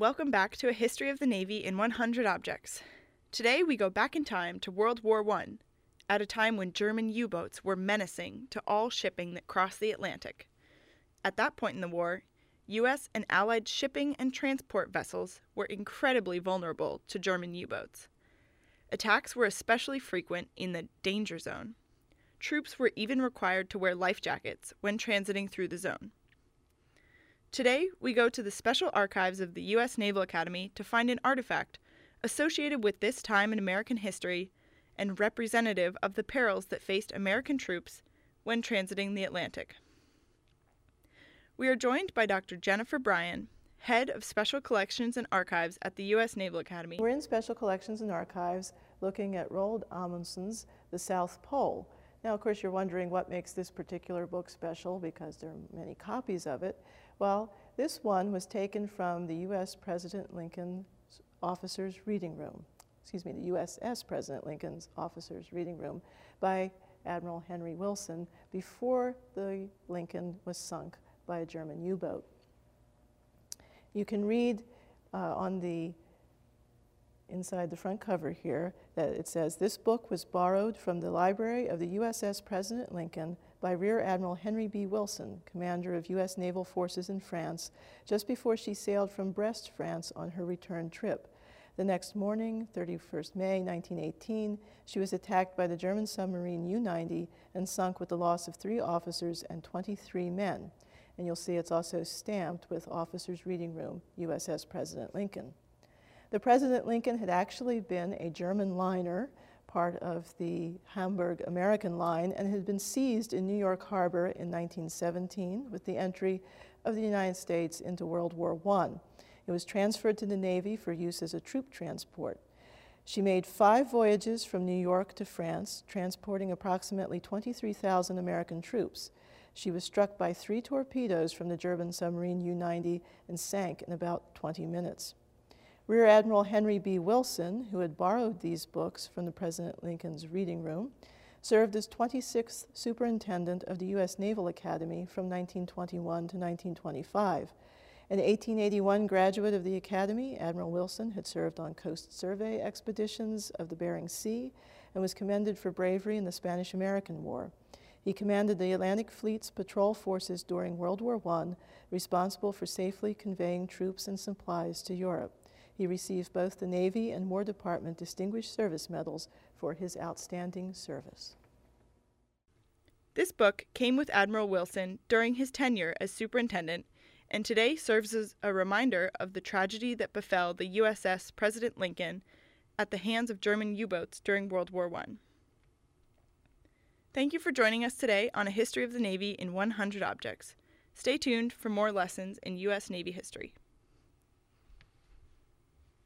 welcome back to a history of the Navy in 100 objects. Today we go back in time to World War I, at a time when German U boats were menacing to all shipping that crossed the Atlantic. At that point in the war, U.S. and Allied shipping and transport vessels were incredibly vulnerable to German U boats. Attacks were especially frequent in the danger zone. Troops were even required to wear life jackets when transiting through the zone. Today, we go to the special archives of the U.S. Naval Academy to find an artifact associated with this time in American history and representative of the perils that faced American troops when transiting the Atlantic. We are joined by Dr. Jennifer Bryan, Head of Special Collections and Archives at the U.S. Naval Academy. We're in Special Collections and Archives looking at Roald Amundsen's The South Pole. Now, of course, you're wondering what makes this particular book special because there are many copies of it. Well, this one was taken from the U.S. President Lincoln's Officers Reading Room, excuse me, the USS President Lincoln's Officers Reading Room by Admiral Henry Wilson before the Lincoln was sunk by a German U-boat. You can read uh, on the inside the front cover here that it says this book was borrowed from the library of the USS President Lincoln by Rear Admiral Henry B. Wilson, commander of U.S. naval forces in France, just before she sailed from Brest, France on her return trip. The next morning, 31st May 1918, she was attacked by the German submarine U-90 and sunk with the loss of three officers and 23 men. And you'll see it's also stamped with Officers Reading Room, USS President Lincoln. The President Lincoln had actually been a German liner part of the Hamburg American line and had been seized in New York Harbor in 1917 with the entry of the United States into World War I. It was transferred to the Navy for use as a troop transport. She made five voyages from New York to France, transporting approximately 23,000 American troops. She was struck by three torpedoes from the German submarine U-90 and sank in about 20 minutes. Rear Admiral Henry B. Wilson, who had borrowed these books from the President Lincoln's reading room, served as 26th Superintendent of the U.S. Naval Academy from 1921 to 1925. An 1881 graduate of the Academy, Admiral Wilson had served on coast survey expeditions of the Bering Sea and was commended for bravery in the Spanish-American War. He commanded the Atlantic Fleet's patrol forces during World War I, responsible for safely conveying troops and supplies to Europe. He received both the Navy and War Department Distinguished Service Medals for his outstanding service. This book came with Admiral Wilson during his tenure as superintendent and today serves as a reminder of the tragedy that befell the USS President Lincoln at the hands of German U boats during World War I. Thank you for joining us today on a history of the Navy in 100 objects. Stay tuned for more lessons in U.S. Navy history.